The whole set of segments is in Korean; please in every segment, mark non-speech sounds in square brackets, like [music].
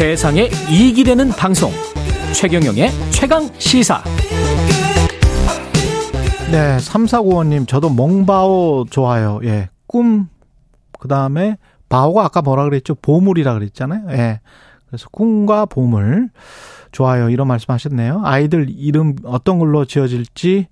세상에 이익이 되는 방송 최경영의 최강 시사 네, 3495님, 저도 몽바오 좋아요. 예. 꿈, 그 다음에, 바오가 아까 뭐라 그랬죠? 보물이라 그랬잖아요. 예. 그래서 꿈과 보물. 좋아요. 이런 말씀 하셨네요. 아이들 이름 어떤 걸로 지어질지,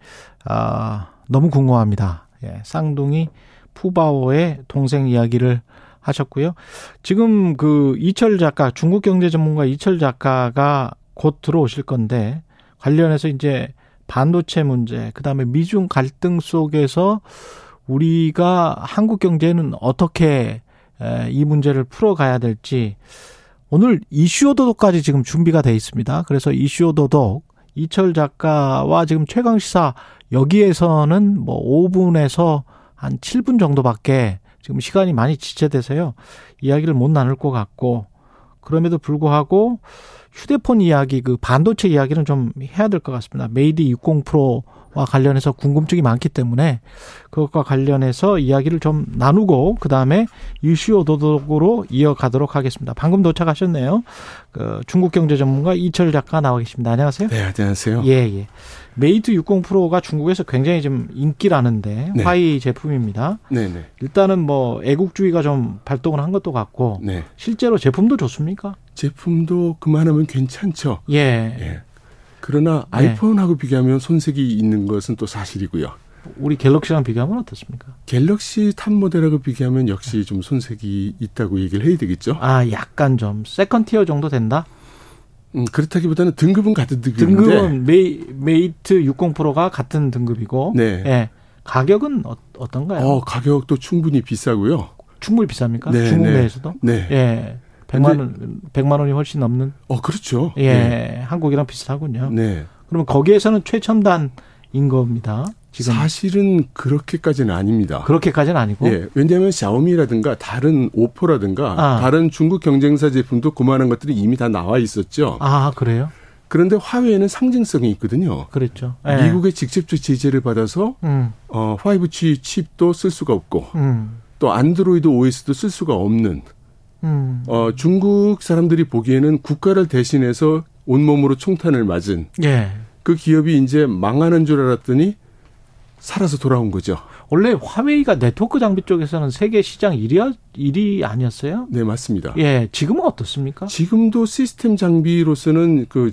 아, 너무 궁금합니다. 예. 쌍둥이 푸바오의 동생 이야기를 하셨고요. 지금 그 이철 작가, 중국 경제 전문가 이철 작가가 곧 들어오실 건데, 관련해서 이제 반도체 문제, 그 다음에 미중 갈등 속에서 우리가 한국 경제는 어떻게 이 문제를 풀어가야 될지 오늘 이슈 오도독까지 지금 준비가 돼 있습니다. 그래서 이슈 오도독 이철 작가와 지금 최강 시사 여기에서는 뭐 5분에서 한 7분 정도밖에 지금 시간이 많이 지체돼서요. 이야기를 못 나눌 것 같고 그럼에도 불구하고 휴대폰 이야기, 그 반도체 이야기는 좀 해야 될 것 같습니다. 메이트 60 프로와 관련해서 궁금증이 많기 때문에 그것과 관련해서 이야기를 좀 나누고 그 다음에 이슈 오도독으로 이어가도록 하겠습니다. 방금 도착하셨네요. 그 중국 경제 전문가 이철 작가 나와 계십니다. 안녕하세요. 네, 안녕하세요. 예, 예. 메이트 60 프로가 중국에서 굉장히 좀 인기라는데 네. 화웨이 제품입니다. 네, 네. 일단은 뭐 애국주의가 좀 발동을 한 것도 같고 네. 실제로 제품도 좋습니까? 제품도 그만하면 괜찮죠. 예. 예. 그러나 네. 아이폰하고 비교하면 손색이 있는 것은 또 사실이고요. 우리 갤럭시랑 비교하면 어떻습니까? 갤럭시 top 모델하고 비교하면 역시 좀 손색이 있다고 얘기를 해야 되겠죠. 아, 약간 좀 second tier 정도 된다? 음, 그렇다기보다는 등급은 같은 등급인데 등급은 메이, 메이트 60 프로가 같은 등급이고 네. 예. 가격은 어, 어떤가요? 어, 가격도 충분히 비싸고요. 충분히 비쌉니까? 네, 중국 네. 내에서도? 네. 예. 100만 원 100만 원이 훨씬 넘는 어, 그렇죠. 예. 네. 한국이랑 비슷하군요. 네. 그러면 거기에서는 최첨단인 겁니다. 지금 사실은 그렇게까지는 아닙니다. 그렇게까지는 아니고 예, 왜냐하면 샤오미라든가 다른 오포라든가 아. 다른 중국 경쟁사 제품도 그만한 것들이 이미 다 나와 있었죠. 아, 그래요? 그런데 화웨이는 상징성이 있거든요. 그랬죠. 예. 미국의 직접적 제재를 받아서 음. 어, 5G 칩도 쓸 수가 없고 음. 또 안드로이드 OS도 쓸 수가 없는 음. 어, 중국 사람들이 보기에는 국가를 대신해서 온몸으로 총탄을 맞은 예. 그 기업이 이제 망하는 줄 알았더니 살아서 돌아온 거죠. 원래 화웨이가 네트워크 장비 쪽에서는 세계 시장 1위, 1위 아니었어요? 네, 맞습니다. 예, 지금은 어떻습니까? 지금도 시스템 장비로서는 그 어,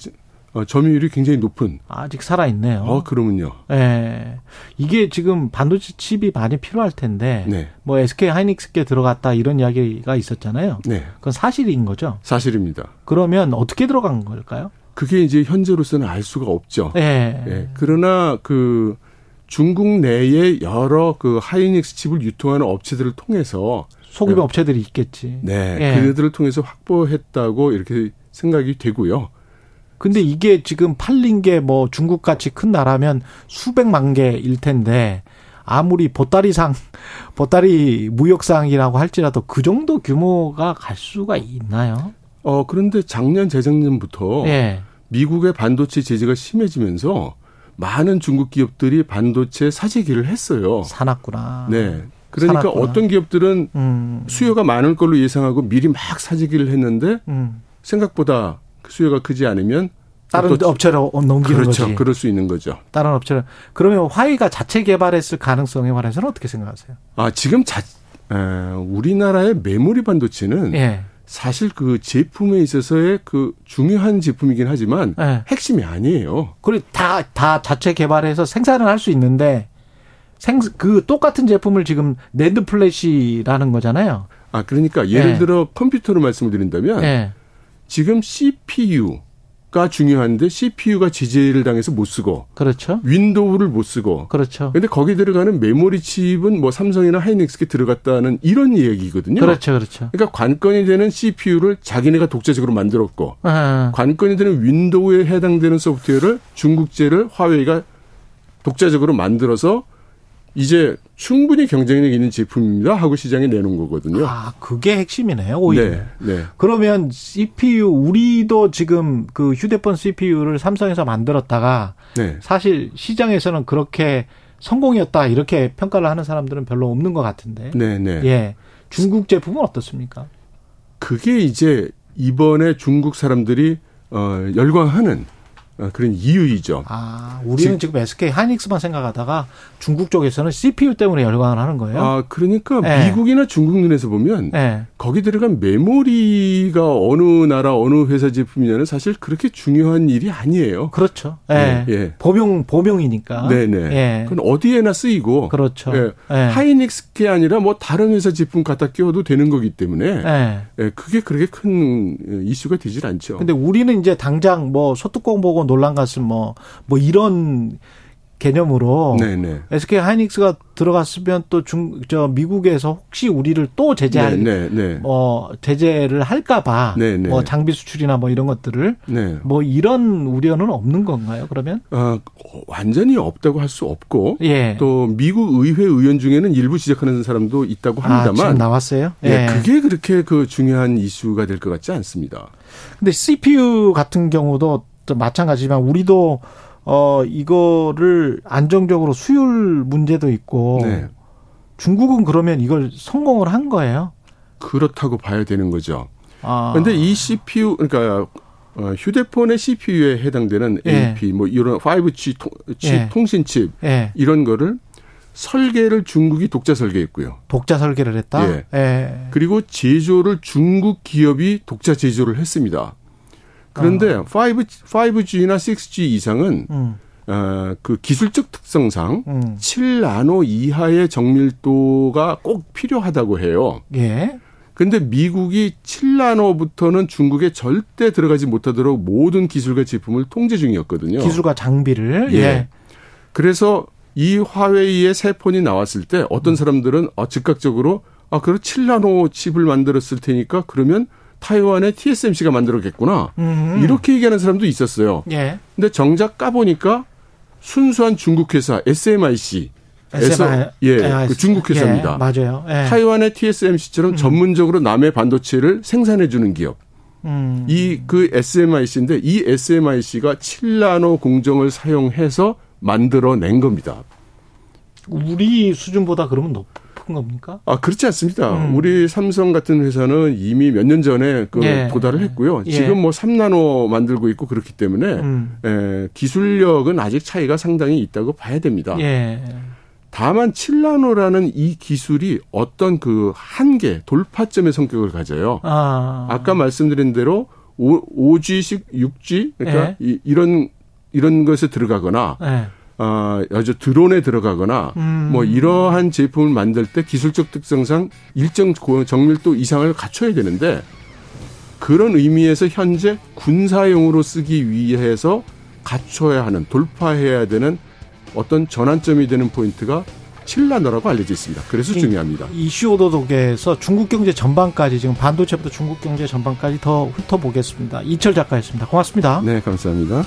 점유율이 굉장히 높은. 아직 살아있네요. 어, 그러면요. 예. 이게 지금 반도체 칩이 많이 필요할 텐데, 네. 뭐 SK 하이닉스께 들어갔다 이런 이야기가 있었잖아요. 네. 그건 사실인 거죠. 사실입니다. 그러면 어떻게 들어간 걸까요? 그게 이제 현재로서는 알 수가 없죠. 예. 예. 그러나 그 중국 내에 여러 그 하이닉스 칩을 유통하는 업체들을 통해서 소규모 네. 업체들이 있겠지. 네, 예. 그들을 통해서 확보했다고 이렇게 생각이 되고요. 근데 이게 지금 팔린 게 뭐 중국 같이 큰 나라면 수백만 개일 텐데 아무리 보따리상 [laughs] 보따리 무역상이라고 할지라도 그 정도 규모가 갈 수가 있나요? 어, 그런데 작년 재작년부터 예. 미국의 반도체 제재가 심해지면서 많은 중국 기업들이 반도체 사재기를 했어요. 사놨구나. 네. 그러니까 살았구나. 어떤 기업들은 음. 수요가 많을 걸로 예상하고 미리 막 사재기를 했는데 음. 생각보다 그 수요가 크지 않으면 다른 또- 업체로 넘기는 그렇죠. 거지. 그럴 수 있는 거죠. 다른 업체로. 그러면 화이가 자체 개발했을 가능성에 관해서는 어떻게 생각하세요? 아, 지금 자, 에, 우리나라의 메모리 반도체는 예. 사실 그 제품에 있어서의 그 중요한 제품이긴 하지만 예. 핵심이 아니에요. 그리고 다, 다 자체 개발해서 생산을 할 수 있는데 생, 그 똑같은 제품을 지금 NAND flash라는 거잖아요. 아, 그러니까 예를 네. 들어 컴퓨터로 말씀을 드린다면 예. 지금 CPU가 중요한데 CPU가 제재를 당해서 못 쓰고 그렇죠. 윈도우를 못 쓰고 그렇죠. 근데 거기 들어가는 메모리 칩은 뭐 삼성이나 하이닉스게 들어갔다는 이런 얘기거든요. 그렇죠. 그렇죠. 그러니까 관건이 되는 CPU를 자기네가 독자적으로 만들었고 아, 관건이 되는 윈도우에 해당되는 소프트웨어를 중국제를 화웨이가 독자적으로 만들어서 이제 충분히 경쟁력 있는 제품입니다 하고 시장에 내놓은 거거든요. 아, 그게 핵심이네요. 오히려. 네, 네. 그러면 CPU 우리도 지금 그 휴대폰 CPU를 삼성에서 만들었다가 네. 사실 시장에서는 그렇게 성공이었다 이렇게 평가를 하는 사람들은 별로 없는 것 같은데. 네, 네. 예. 중국 제품은 어떻습니까? 그게 이제 이번에 중국 사람들이 어, 열광하는 어, 그런 이유이죠. 아, 우리는 지금, SK 하이닉스만 생각하다가 중국 쪽에서는 CPU 때문에 열광을 하는 거예요? 아, 그러니까 네. 미국이나 중국 눈에서 보면 네. 거기 들어간 메모리가 어느 나라 어느 회사 제품이냐는 사실 그렇게 중요한 일이 아니에요. 그렇죠. 예. 예, 예. 범용, 범용이니까. 네네. 예. 그건 어디에나 쓰이고 그렇죠. 예. 예. 하이닉스 게 아니라 뭐 다른 회사 제품 갖다 끼워도 되는 거기 때문에 예. 예, 그게 그렇게 큰 이슈가 되질 않죠. 근데 우리는 이제 당장 뭐 소뚜껑 보고 논란 갔음 뭐, 뭐 이런 개념으로 네네. SK 하이닉스가 들어갔으면 또 중, 저 미국에서 혹시 우리를 또 제재할, 네, 네, 네. 뭐, 제재를 할까봐, 네, 네. 뭐 장비 수출이나 뭐 이런 것들을 네. 뭐 이런 우려는 없는 건가요, 그러면? 아, 완전히 없다고 할 수 없고 예. 또 미국 의회 의원 중에는 일부 지적하는 사람도 있다고 아, 합니다만 나왔어요? 예, 그게 그렇게 그 중요한 이슈가 될 것 같지 않습니다. 근데 CPU 같은 경우도 또 마찬가지지만 우리도 어 이거를 안정적으로 수율 문제도 있고 네. 중국은 그러면 이걸 성공을 한 거예요. 그렇다고 봐야 되는 거죠. 아. 그런데 이 CPU 그러니까 어, 휴대폰의 CPU에 해당되는 예. AP 뭐 이런 5G 통, 칩, 예. 통신칩 예. 이런 거를 설계를 중국이 독자 설계했고요. 독자 설계를 했다. 예. 예. 그리고 제조를 중국 기업이 독자 제조를 했습니다. 그런데 아. 5, 5G나 6G 이상은 음. 어, 그 기술적 특성상 음. 7나노 이하의 정밀도가 꼭 필요하다고 해요. 예. 근데 미국이 7나노부터는 중국에 절대 들어가지 못하도록 모든 기술과 제품을 통제 중이었거든요. 기술과 장비를 예. 예. 그래서 이 화웨이의 새 폰이 나왔을 때 어떤 사람들은 아, 즉각적으로 아, 그럼 7나노 칩을 만들었을 테니까 그러면 타이완의 TSMC가 만들었겠구나. 음. 이렇게 얘기하는 사람도 있었어요. 예. 근데 정작 까보니까 순수한 중국 회사 SMIC 에서. 예, 예, 그 중국 회사입니다. 예, 맞아요. 예. 타이완의 TSMC처럼 전문적으로 남의 반도체를 생산해 주는 기업. 음. 이그 SMIC인데 이 SMIC가 7나노 공정을 사용해서 만들어낸 겁니다. 우리 수준보다 그러면 높 은 겁니까? 아 그렇지 않습니다. 음. 우리 삼성 같은 회사는 이미 몇 년 전에 그 예. 도달을 했고요. 예. 지금 뭐 3나노 만들고 있고 그렇기 때문에 음. 에, 기술력은 아직 차이가 상당히 있다고 봐야 됩니다. 예. 다만 7나노라는 이 기술이 어떤 그 한계, 돌파점의 성격을 가져요. 아. 아까 말씀드린 대로 5, g 식 6G 그러니까 예. 이, 이런 이런 것에 들어가거나 예. 아, 아주 드론에 들어가거나 음. 뭐 이러한 제품을 만들 때 기술적 특성상 일정 고- 정밀도 이상을 갖춰야 되는데 그런 의미에서 현재 군사용으로 쓰기 위해서 갖춰야 하는 돌파해야 되는 어떤 전환점이 되는 포인트가 7나노라고 알려져 있습니다. 그래서 이- 중요합니다. 이슈 오도독에서 중국 경제 전반까지 지금 반도체부터 중국 경제 전반까지 더 훑어보겠습니다. 이철 작가였습니다. 고맙습니다. 네, 감사합니다.